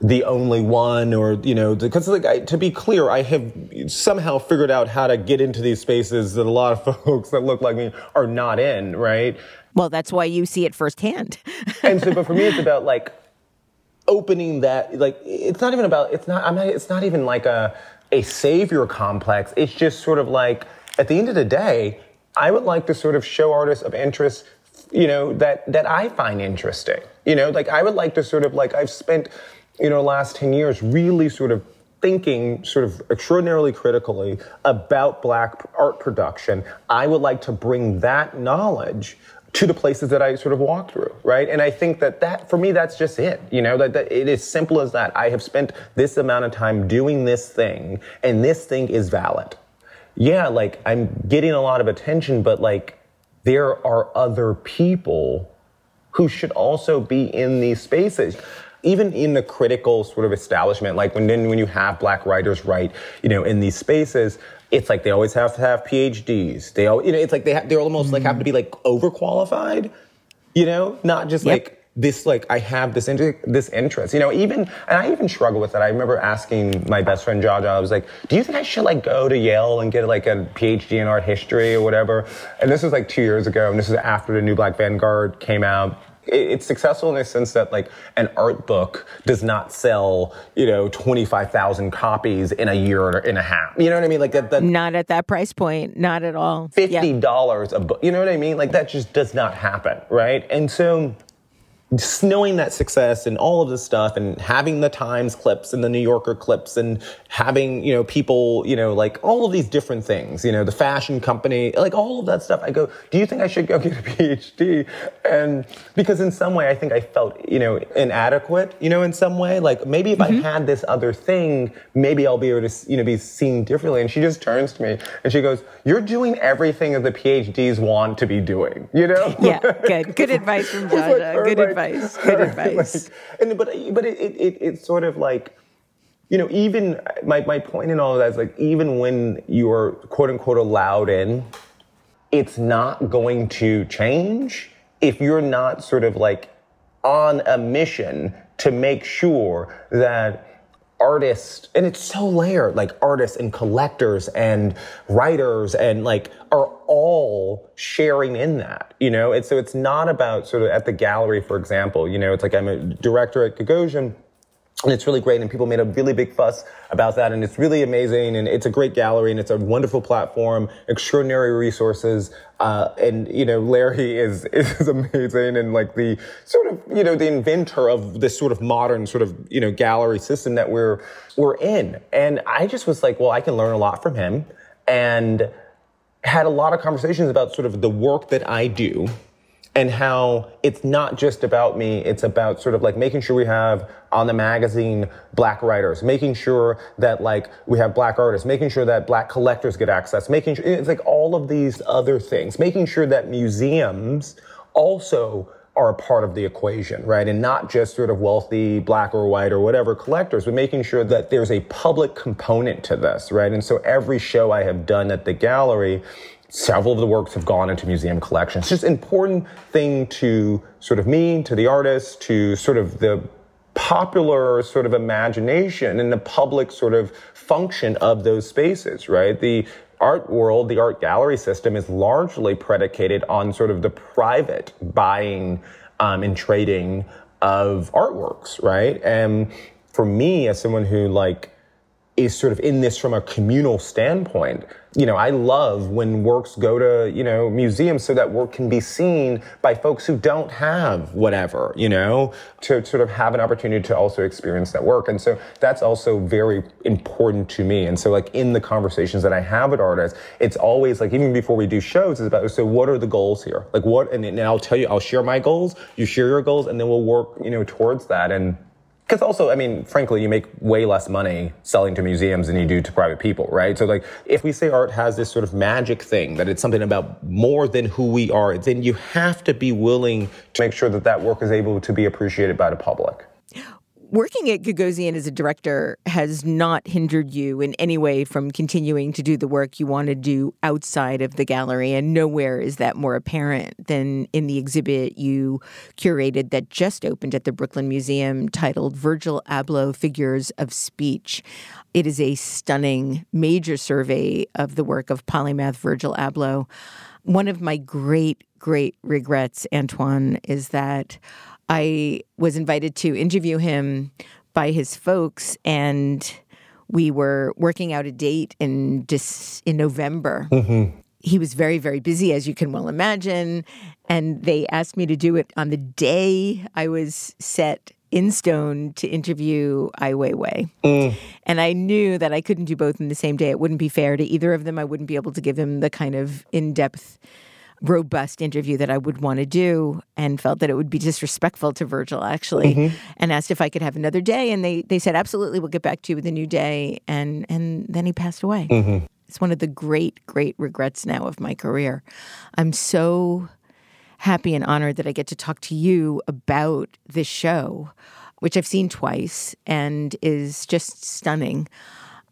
the only one or you know because like I, to be clear i have somehow figured out how to get into these spaces that a lot of folks that look like me are not in right well, that's why you see it firsthand. and so, but for me, it's about like opening that. Like, it's not even about. It's not. I'm not. It's not even like a a savior complex. It's just sort of like at the end of the day, I would like to sort of show artists of interest, you know, that that I find interesting. You know, like I would like to sort of like I've spent, you know, last ten years really sort of thinking sort of extraordinarily critically about black art production. I would like to bring that knowledge to the places that I sort of walk through, right? And I think that that, for me, that's just it. You know, that, that it is simple as that. I have spent this amount of time doing this thing, and this thing is valid. Yeah, like I'm getting a lot of attention, but like there are other people who should also be in these spaces even in the critical sort of establishment, like when when you have black writers write, you know, in these spaces, it's like they always have to have PhDs. They all, you know, it's like they have, they're almost mm. like have to be like overqualified, you know, not just yep. like this like I have this inter- this interest, you know. Even and I even struggle with it. I remember asking my best friend Jia Jia, I was like, "Do you think I should like go to Yale and get like a PhD in art history or whatever?" And this was like two years ago, and this was after the New Black Vanguard came out it's successful in the sense that like an art book does not sell you know 25000 copies in a year and a half. You know what i mean? Like that, that not at that price point. Not at all. $50 yeah. a book. You know what i mean? Like that just does not happen right? And so just knowing that success and all of this stuff and having the Times clips and the New Yorker clips and having, you know, people, you know, like all of these different things, you know, the fashion company, like all of that stuff. I go, do you think I should go get a PhD? And because in some way I think I felt, you know, inadequate, you know, in some way, like maybe if mm-hmm. I had this other thing, maybe I'll be able to, you know, be seen differently. And she just turns to me and she goes, you're doing everything that the PhDs want to be doing, you know? Yeah, good. Good advice from Jia Jia. Good advice advice. Good advice. like, and, but but it, it, it, it's sort of like you know, even my, my point in all of that is like, even when you're quote unquote allowed in, it's not going to change if you're not sort of like on a mission to make sure that artists and it's so layered like artists and collectors and writers and like are all sharing in that you know? And so it's not about sort of at the gallery for example you know it's like i'm a director at gagosian and it's really great and people made a really big fuss about that and it's really amazing and it's a great gallery and it's a wonderful platform extraordinary resources uh, and you know larry is is amazing and like the sort of you know the inventor of this sort of modern sort of you know gallery system that we're we're in. And i just was like well i can learn a lot from him and had a lot of conversations about sort of the work that i do and how it's not just about me. It's about sort of like making sure we have on the magazine black writers, making sure that like we have black artists, making sure that black collectors get access, making sure it's like all of these other things, making sure that museums also are a part of the equation, right? And not just sort of wealthy black or white or whatever collectors, but making sure that there's a public component to this, right? And so every show I have done at the gallery Several of the works have gone into museum collections. It's just an important thing to sort of me, to the artist, to sort of the popular sort of imagination and the public sort of function of those spaces, right? The art world, the art gallery system is largely predicated on sort of the private buying um, and trading of artworks, right? And for me, as someone who like is sort of in this from a communal standpoint. You know, I love when works go to, you know, museums so that work can be seen by folks who don't have whatever, you know, to sort of have an opportunity to also experience that work. And so that's also very important to me. And so like in the conversations that I have with artists, it's always like, even before we do shows, it's about, so what are the goals here? Like what, and, and I'll tell you, I'll share my goals, you share your goals, and then we'll work, you know, towards that. And, because also, I mean, frankly, you make way less money selling to museums than you do to private people, right? So, like, if we say art has this sort of magic thing, that it's something about more than who we are, then you have to be willing to make sure that that work is able to be appreciated by the public working at Gagosian as a director has not hindered you in any way from continuing to do the work you want to do outside of the gallery. And nowhere is that more apparent than in the exhibit you curated that just opened at the Brooklyn Museum titled Virgil Abloh Figures of Speech. It is a stunning major survey of the work of polymath Virgil Abloh. One of my great, great regrets, Antwaun, is that I was invited to interview him by his folks, and we were working out a date in just in November. Mm-hmm. He was very, very busy, as you can well imagine, and they asked me to do it on the day I was set in stone to interview Ai Weiwei. Mm. And I knew that I couldn't do both in the same day. It wouldn't be fair to either of them. I wouldn't be able to give him the kind of in depth robust interview that I would want to do and felt that it would be disrespectful to Virgil actually mm-hmm. and asked if I could have another day and they they said absolutely we'll get back to you with a new day and and then he passed away. Mm-hmm. It's one of the great great regrets now of my career. I'm so happy and honored that I get to talk to you about this show which I've seen twice and is just stunning.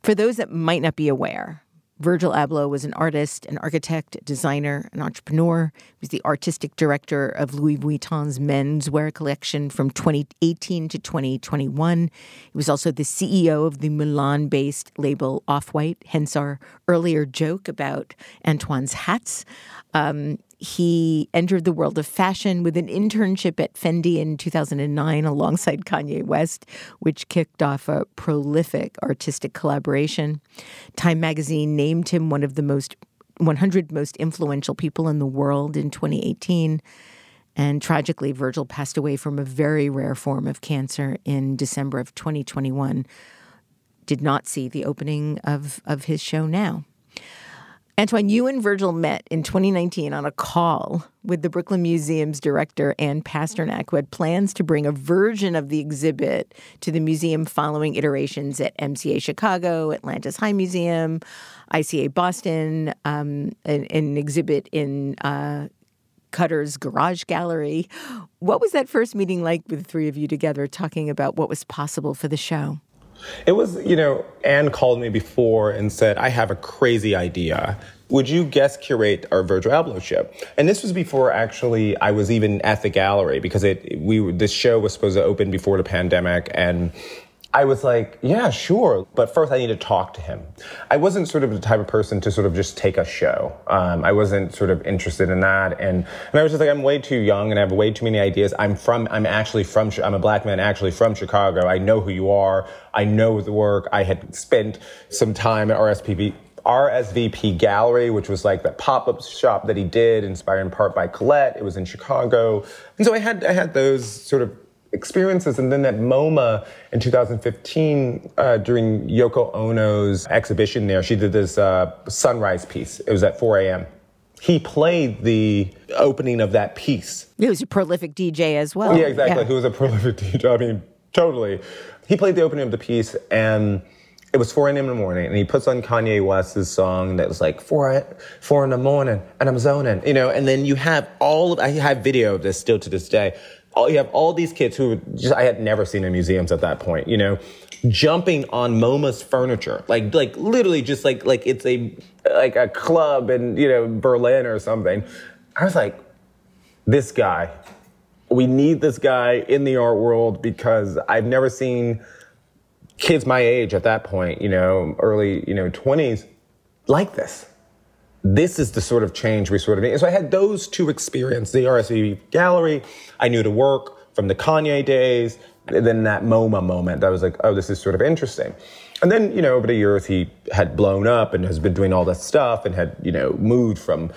For those that might not be aware, Virgil Abloh was an artist, an architect, designer, an entrepreneur. He was the artistic director of Louis Vuitton's menswear collection from 2018 to 2021. He was also the CEO of the Milan based label Off White, hence our earlier joke about Antwaun's hats. Um, he entered the world of fashion with an internship at Fendi in 2009 alongside Kanye West, which kicked off a prolific artistic collaboration. Time magazine named him one of the most 100 most influential people in the world in 2018. And tragically, Virgil passed away from a very rare form of cancer in December of 2021. Did not see the opening of, of his show now. Antwaun, you and Virgil met in 2019 on a call with the Brooklyn Museum's director, Anne Pasternak, who had plans to bring a version of the exhibit to the museum following iterations at MCA Chicago, Atlanta's High Museum, ICA Boston, um, an, an, exhibit in uh, Qatar's Garage Gallery. What was that first meeting like with the three of you together talking about what was possible for the show? It was, you know, Anne called me before and said, I have a crazy idea. Would you guest curate our Virgil Abloh show? And this was before actually I was even at the gallery because it we this show was supposed to open before the pandemic and I was like, yeah, sure. But first, I need to talk to him. I wasn't sort of the type of person to sort of just take a show. Um, I wasn't sort of interested in that. And, and I was just like, I'm way too young and I have way too many ideas. I'm from, I'm actually from, I'm a black man actually from Chicago. I know who you are. I know the work. I had spent some time at RSPB, RSVP Gallery, which was like that pop-up shop that he did, inspired in part by Colette. It was in Chicago. And so I had, I had those sort of experiences. And then at MoMA in 2015, uh, during Yoko Ono's exhibition there, she did this uh, sunrise piece. It was at 4 a.m. He played the opening of that piece. He was a prolific DJ as well. Yeah, exactly. Yeah. He was a prolific DJ. I mean, totally. He played the opening of the piece and it was 4 a.m. in the morning, and he puts on Kanye West's song that was like 4, 4 in the morning, and I'm zoning, you know, and then you have all of, I have video of this still to this day all, you have all these kids who just I had never seen in museums at that point, you know, jumping on MoMA's furniture, like like literally just like like it's a like a club in you know Berlin or something. I was like, this guy, we need this guy in the art world because I've never seen kids my age at that point, you know, early you know twenties, like this this is the sort of change we sort of need. So I had those two experiences, the RSV gallery. I knew to work from the Kanye days. then that MoMA moment, I was like, oh, this is sort of interesting. And then, you know, over the years, he had blown up and has been doing all this stuff and had, you know, moved from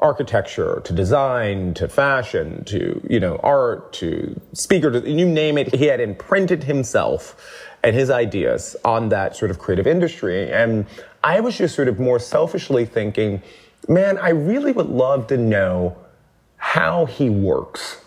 architecture to design to fashion to, you know, art to speaker to, you name it. He had imprinted himself and his ideas on that sort of creative industry. And I was just sort of more selfishly thinking, man, I really would love to know how he works.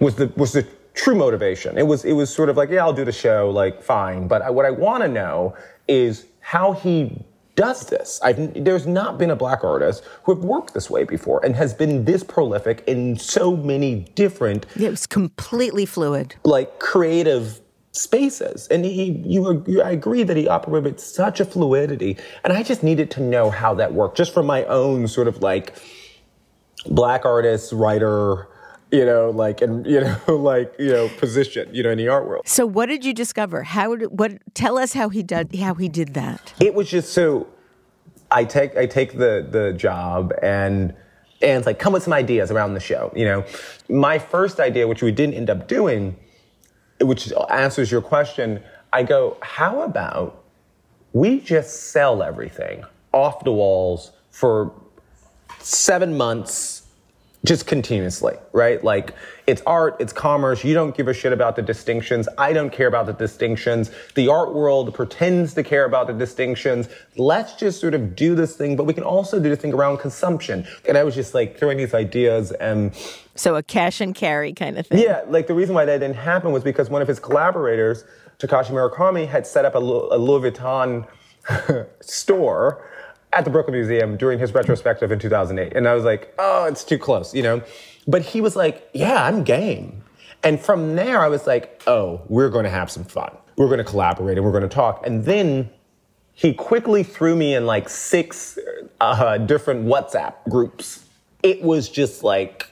Was the was the true motivation. It was it was sort of like, yeah, I'll do the show, like fine. But I, what I want to know is how he does this. I've, there's not been a black artist who have worked this way before and has been this prolific in so many different. It was completely fluid. Like creative spaces. And he, you, you, I agree that he operated with such a fluidity. And I just needed to know how that worked, just for my own sort of like black artist, writer, you know, like, and, you know, like, you know, position, you know, in the art world. So what did you discover? How did, what, tell us how he did, how he did that. It was just so, I take, I take the, the job and, and it's like, come with some ideas around the show, you know. My first idea, which we didn't end up doing, which answers your question, I go, how about we just sell everything off the walls for seven months just continuously, right? Like it's art, it's commerce. You don't give a shit about the distinctions. I don't care about the distinctions. The art world pretends to care about the distinctions. Let's just sort of do this thing, but we can also do this thing around consumption. And I was just like throwing these ideas and so a cash and carry kind of thing. Yeah, like the reason why that didn't happen was because one of his collaborators, Takashi Murakami, had set up a, a Louis Vuitton store at the Brooklyn Museum during his retrospective in 2008. And I was like, oh, it's too close, you know? But he was like, yeah, I'm game. And from there, I was like, oh, we're going to have some fun. We're going to collaborate and we're going to talk. And then he quickly threw me in like six uh, different WhatsApp groups. It was just like,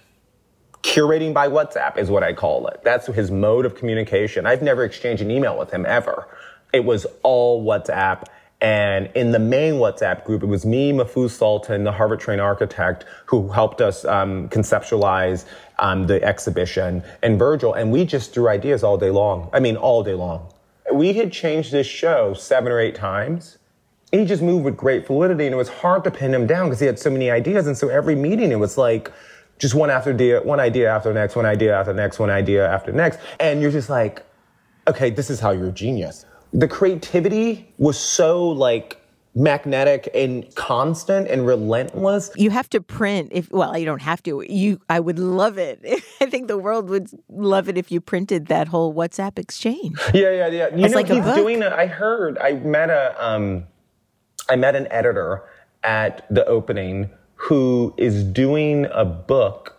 curating by WhatsApp is what I call it. That's his mode of communication. I've never exchanged an email with him ever. It was all WhatsApp. And in the main WhatsApp group, it was me, Mahfuz Sultan, the Harvard trained architect, who helped us um, conceptualize um, the exhibition, and Virgil. And we just threw ideas all day long. I mean, all day long. We had changed this show seven or eight times. He just moved with great fluidity, and it was hard to pin him down because he had so many ideas. And so every meeting, it was like, just one after idea, one idea after the next, one idea after the next, one idea after next. And you're just like, okay, this is how you're a genius the creativity was so like magnetic and constant and relentless. You have to print if well, you don't have to. You I would love it. I think the world would love it if you printed that whole WhatsApp exchange. Yeah, yeah, yeah. You it's know like he's doing I heard I met a um I met an editor at the opening who is doing a book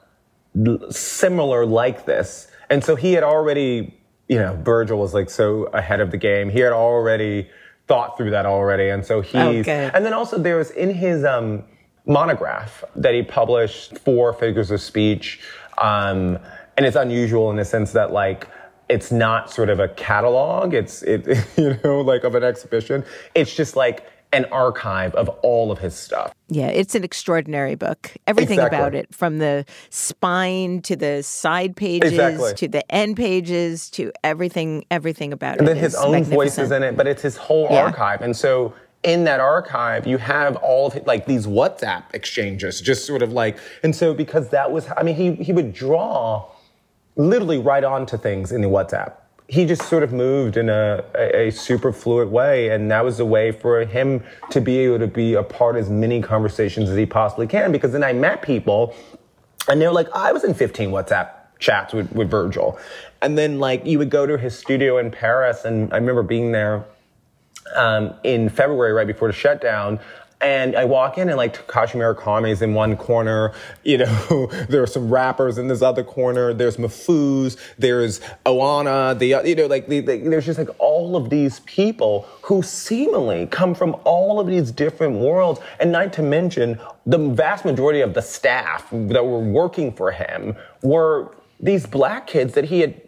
similar like this. And so he had already you know, Virgil was like so ahead of the game. He had already thought through that already. And so he's, Okay. and then also there was in his, um, monograph that he published four figures of speech. Um, and it's unusual in the sense that like, it's not sort of a catalog. It's, it, you know, like of an exhibition. It's just like an archive of all of his stuff. Yeah, it's an extraordinary book. Everything Exactly. about it, from the spine to the side pages Exactly. to the end pages to everything, everything about and it. then his own voice is in it, but it's his whole Yeah. archive. And so in that archive, you have all of his like these WhatsApp exchanges, just sort of like, and so because that was, I mean, he he would draw literally right onto things in the WhatsApp. He just sort of moved in a, a, a super fluid way, and that was a way for him to be able to be a part of as many conversations as he possibly can. Because then I met people, and they're like, I was in 15 WhatsApp chats with, with Virgil. And then like you would go to his studio in Paris, and I remember being there um, in February, right before the shutdown. And I walk in and like Takashi Murakami's in one corner, you know, there are some rappers in this other corner, there's Mahfuz, there's Oana, the, you know, like the, the, there's just like all of these people who seemingly come from all of these different worlds. And not to mention the vast majority of the staff that were working for him were these black kids that he had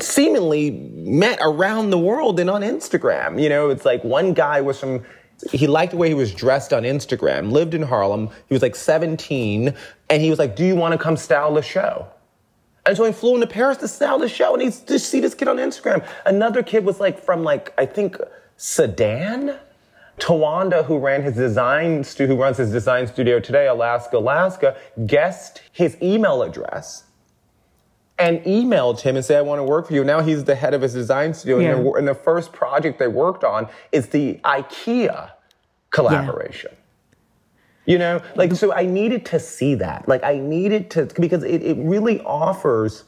seemingly met around the world and on Instagram. You know, it's like one guy was from, he liked the way he was dressed on Instagram, lived in Harlem. He was like 17, and he was like, Do you want to come style the show? And so he flew into Paris to style the show, and he's just see this kid on Instagram. Another kid was like from like, I think, Sudan? Tawanda, who ran his design stu- who runs his design studio today, Alaska, Alaska, guessed his email address and emailed him and said, I want to work for you. Now he's the head of his design studio. Yeah. And, the, and the first project they worked on is the IKEA collaboration. You know, like, so I needed to see that. Like, I needed to, because it, it really offers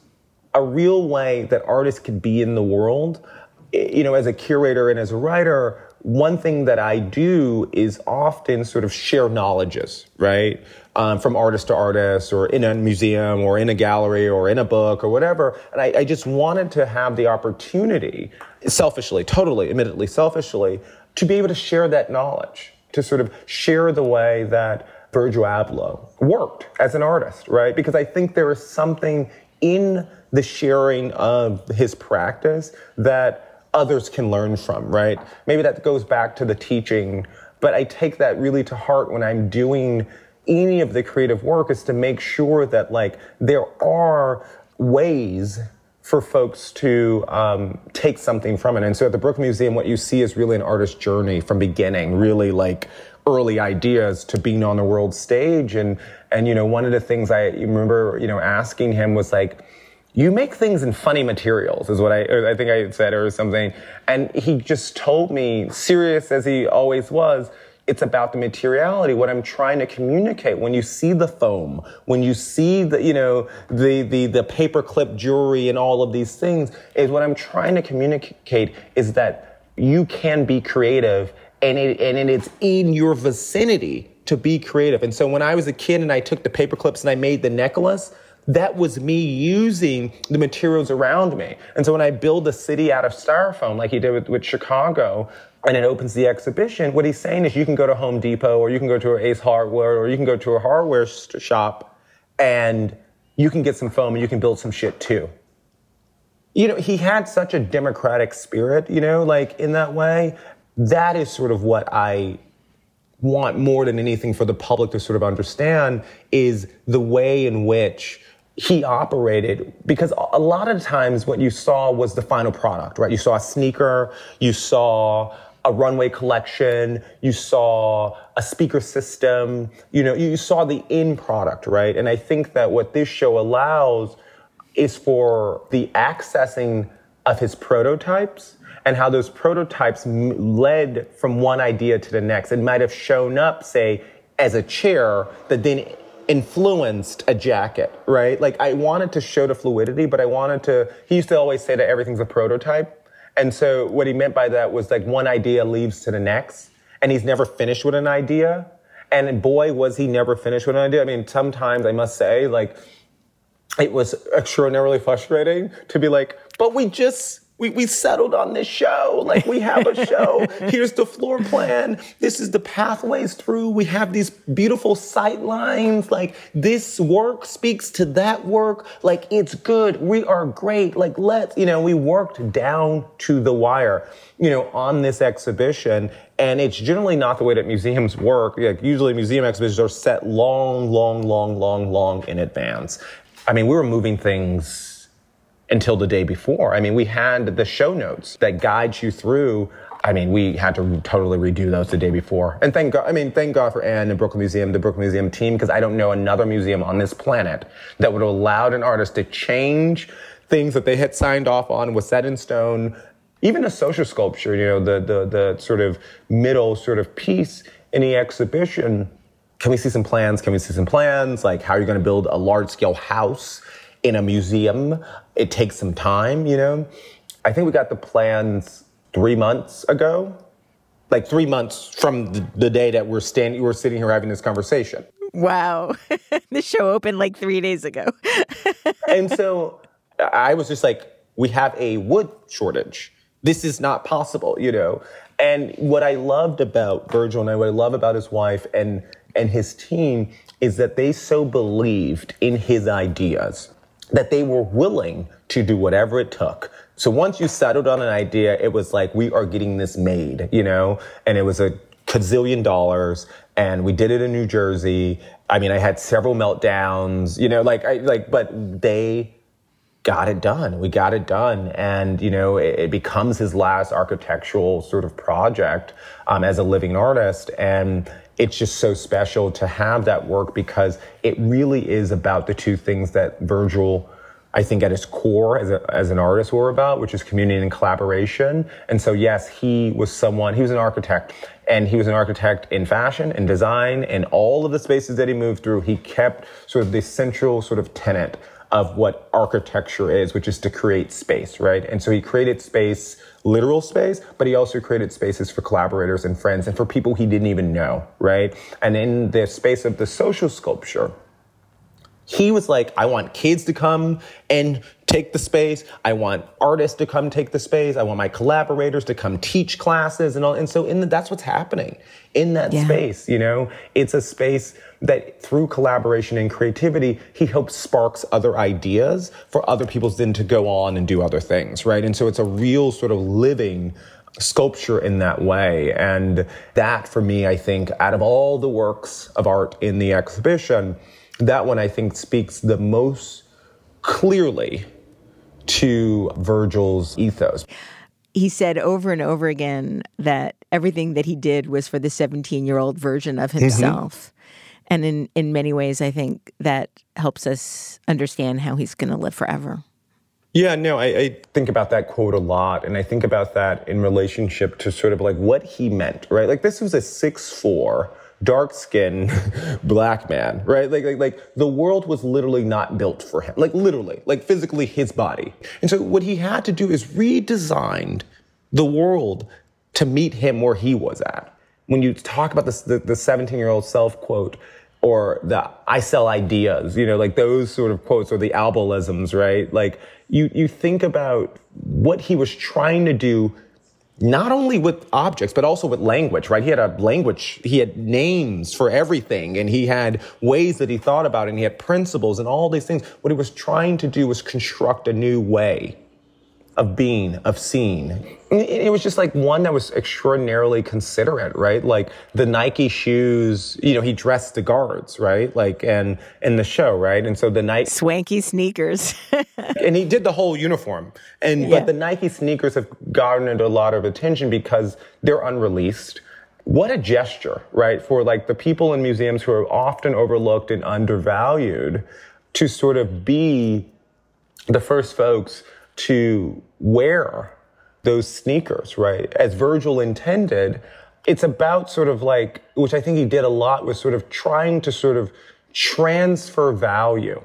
a real way that artists can be in the world. You know, as a curator and as a writer, one thing that I do is often sort of share knowledges, right? Um, from artist to artist, or in a museum, or in a gallery, or in a book, or whatever. And I, I just wanted to have the opportunity, selfishly, totally, admittedly, selfishly, to be able to share that knowledge, to sort of share the way that Virgil Abloh worked as an artist, right? Because I think there is something in the sharing of his practice that others can learn from, right? Maybe that goes back to the teaching, but I take that really to heart when I'm doing any of the creative work is to make sure that like there are ways for folks to um, take something from it. And so at the Brooklyn Museum, what you see is really an artist's journey from beginning, really like early ideas to being on the world stage. And, and, you know, one of the things I remember, you know, asking him was like, you make things in funny materials is what I, I think I said or something. And he just told me, serious as he always was, it's about the materiality, what I'm trying to communicate. When you see the foam, when you see the, you know, the, the, the paperclip jewelry and all of these things, is what I'm trying to communicate is that you can be creative and it, and it's in your vicinity to be creative. And so when I was a kid and I took the paper clips and I made the necklace, that was me using the materials around me. And so when I build a city out of styrofoam, like he did with, with Chicago, and it opens the exhibition, what he's saying is you can go to Home Depot or you can go to Ace Hardware or you can go to a hardware shop and you can get some foam and you can build some shit too you know, he had such a democratic spirit, you know, like in that way. That is sort of what I want more than anything for the public to sort of understand is the way in which he operated because a lot of times what you saw was the final product, right? You saw a sneaker, you saw a runway collection, you saw a speaker system, you know, you saw the end product, right? And I think that what this show allows is for the accessing of his prototypes and how those prototypes led from one idea to the next. It might have shown up, say, as a chair that then influenced a jacket, right? Like I wanted to show the fluidity, but I wanted to, he used to always say that everything's a prototype. And so what he meant by that was like one idea leads to the next, and he's never finished with an idea. And boy, was he never finished with an idea. I mean, sometimes I must say, like, it was extraordinarily frustrating to be like, but we just we, we settled on this show. Like we have a show. Here's the floor plan. This is the pathways through. We have these beautiful sight lines. Like this work speaks to that work. Like it's good. We are great. Like let's, you know, we worked down to the wire, you know, on this exhibition. And it's generally not the way that museums work. Like usually museum exhibitions are set long, long, long, long, long in advance. I mean, we were moving things until the day before. I mean, we had the show notes that guides you through. I mean, we had to totally redo those the day before. And thank God, I mean, thank God for Anne and Brooklyn Museum, the Brooklyn Museum team, because I don't know another museum on this planet that would have allowed an artist to change things that they had signed off on was set in stone. Even a social sculpture, you know, the, the, the sort of middle sort of piece in the exhibition. Can we see some plans? Can we see some plans? Like, how are you going to build a large scale house? In a museum. It takes some time, you know. I think we got the plans three months ago, like three months from the, the day that we're standing, we're sitting here having this conversation. Wow, the show opened like three days ago. and so I was just like, we have a wood shortage. This is not possible, you know. And what I loved about Virgil and what I love about his wife and and his team is that they so believed in his ideas that they were willing to do whatever it took. So once you settled on an idea, it was like, we are getting this made, you know? And it was a gazillion dollars and we did it in New Jersey. I mean, I had several meltdowns, you know, like, I, like, but they got it done. We got it done. And, you know, it, it becomes his last architectural sort of project um, as a living artist. And it's just so special to have that work because it really is about the two things that Virgil, I think, at his core as, a, as an artist were about, which is community and collaboration. And so, yes, he was someone, he was an architect, and he was an architect in fashion and design and all of the spaces that he moved through. He kept sort of the central sort of tenet of what architecture is, which is to create space, right? And so he created space, literal space, but he also created spaces for collaborators and friends and for people he didn't even know, right? And in the space of the social sculpture, he was like, I want kids to come and take the space. I want artists to come take the space. I want my collaborators to come teach classes and all. And so in the, that's what's happening in that yeah. space. You know, it's a space that through collaboration and creativity, he hopes sparks other ideas for other people then to go on and do other things. Right. And so it's a real sort of living sculpture in that way. And that for me, I think out of all the works of art in the exhibition, that one I think speaks the most clearly to Virgil's ethos. He said over and over again that everything that he did was for the 17 year old version of mm-hmm. himself. Mm-hmm. And in, in many ways, I think that helps us understand how he's going to live forever. Yeah, no, I, I, think about that quote a lot. And I think about that in relationship to sort of like what he meant, right? Like this was a six four dark skinned black man, right? Like, like, like the world was literally not built for him. Like literally, like physically his body. And so what he had to do is redesigned the world to meet him where he was at. When you talk about the, the 17 year old self quote, or the I sell ideas, you know, like those sort of quotes or the Ablohisms, right? Like you, you think about what he was trying to do not only with objects, but also with language, right? He had a language, he had names for everything, and he had ways that he thought about it, and he had principles and all these things. What he was trying to do was construct a new way of being, of seeing. It was just like one that was extraordinarily considerate, right? Like the Nike shoes, you know, he dressed the guards, right? Like, and in the show, right? And so the Nike swanky sneakers. and he did the whole uniform. And, yeah. but the Nike sneakers have garnered a lot of attention because they're unreleased. What a gesture, right? For like the people in museums who are often overlooked and undervalued to sort of be the first folks to wear those sneakers, right? As Virgil intended, it's about sort of like, which I think he did a lot, was sort of trying to sort of transfer value,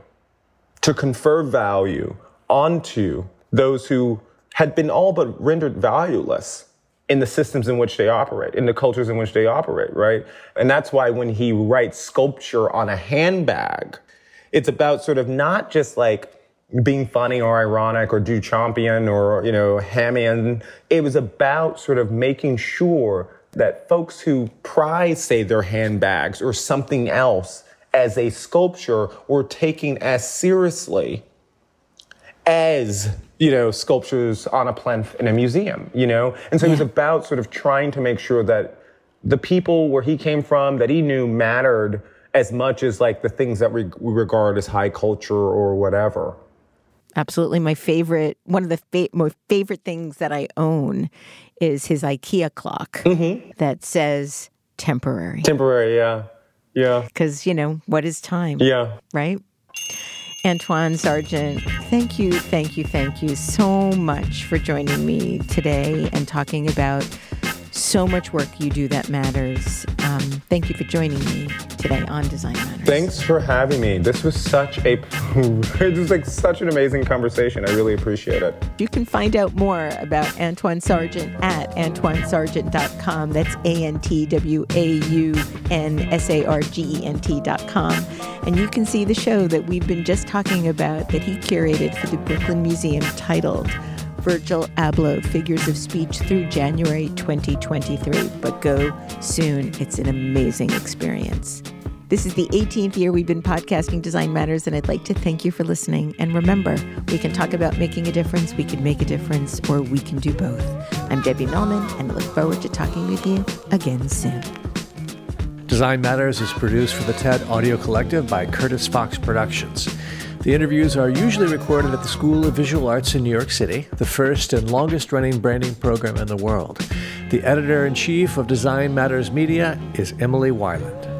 to confer value onto those who had been all but rendered valueless in the systems in which they operate, in the cultures in which they operate, right? And that's why when he writes sculpture on a handbag, it's about sort of not just like being funny or ironic or Duchampian or, you know, Hamian. It was about sort of making sure that folks who prize, say, their handbags or something else as a sculpture were taken as seriously as you know sculptures on a plinth in a museum you know and so yeah. it was about sort of trying to make sure that the people where he came from that he knew mattered as much as like the things that we, we regard as high culture or whatever absolutely. My favorite one of the fa- most favorite things that i own is his ikea clock mm-hmm. that says temporary. Temporary yeah. Yeah. Because you know what is time? Yeah. Right? Antwaun Sargent, thank you, thank you, thank you so much for joining me today and talking about so much work you do that matters. Um, thank you for joining me today on Design Matters. Thanks for having me. This was such a it was like such an amazing conversation. I really appreciate it. You can find out more about Antwaun Sargent at AntwaunSargent.com. That's A N T W A U N S A R G E N T.com. And you can see the show that we've been just talking about that he curated for the Brooklyn Museum titled Virgil Abloh Figures of Speech through January 2023. But go soon. It's an amazing experience. This is the 18th year we've been podcasting Design Matters, and I'd like to thank you for listening. And remember, we can talk about making a difference, we can make a difference, or we can do both. I'm Debbie Millman, and I look forward to talking with you again soon. Design Matters is produced for the TED Audio Collective by Curtis Fox Productions. The interviews are usually recorded at the School of Visual Arts in New York City, the first and longest running branding program in the world. The editor in chief of Design Matters Media is Emily Weiland.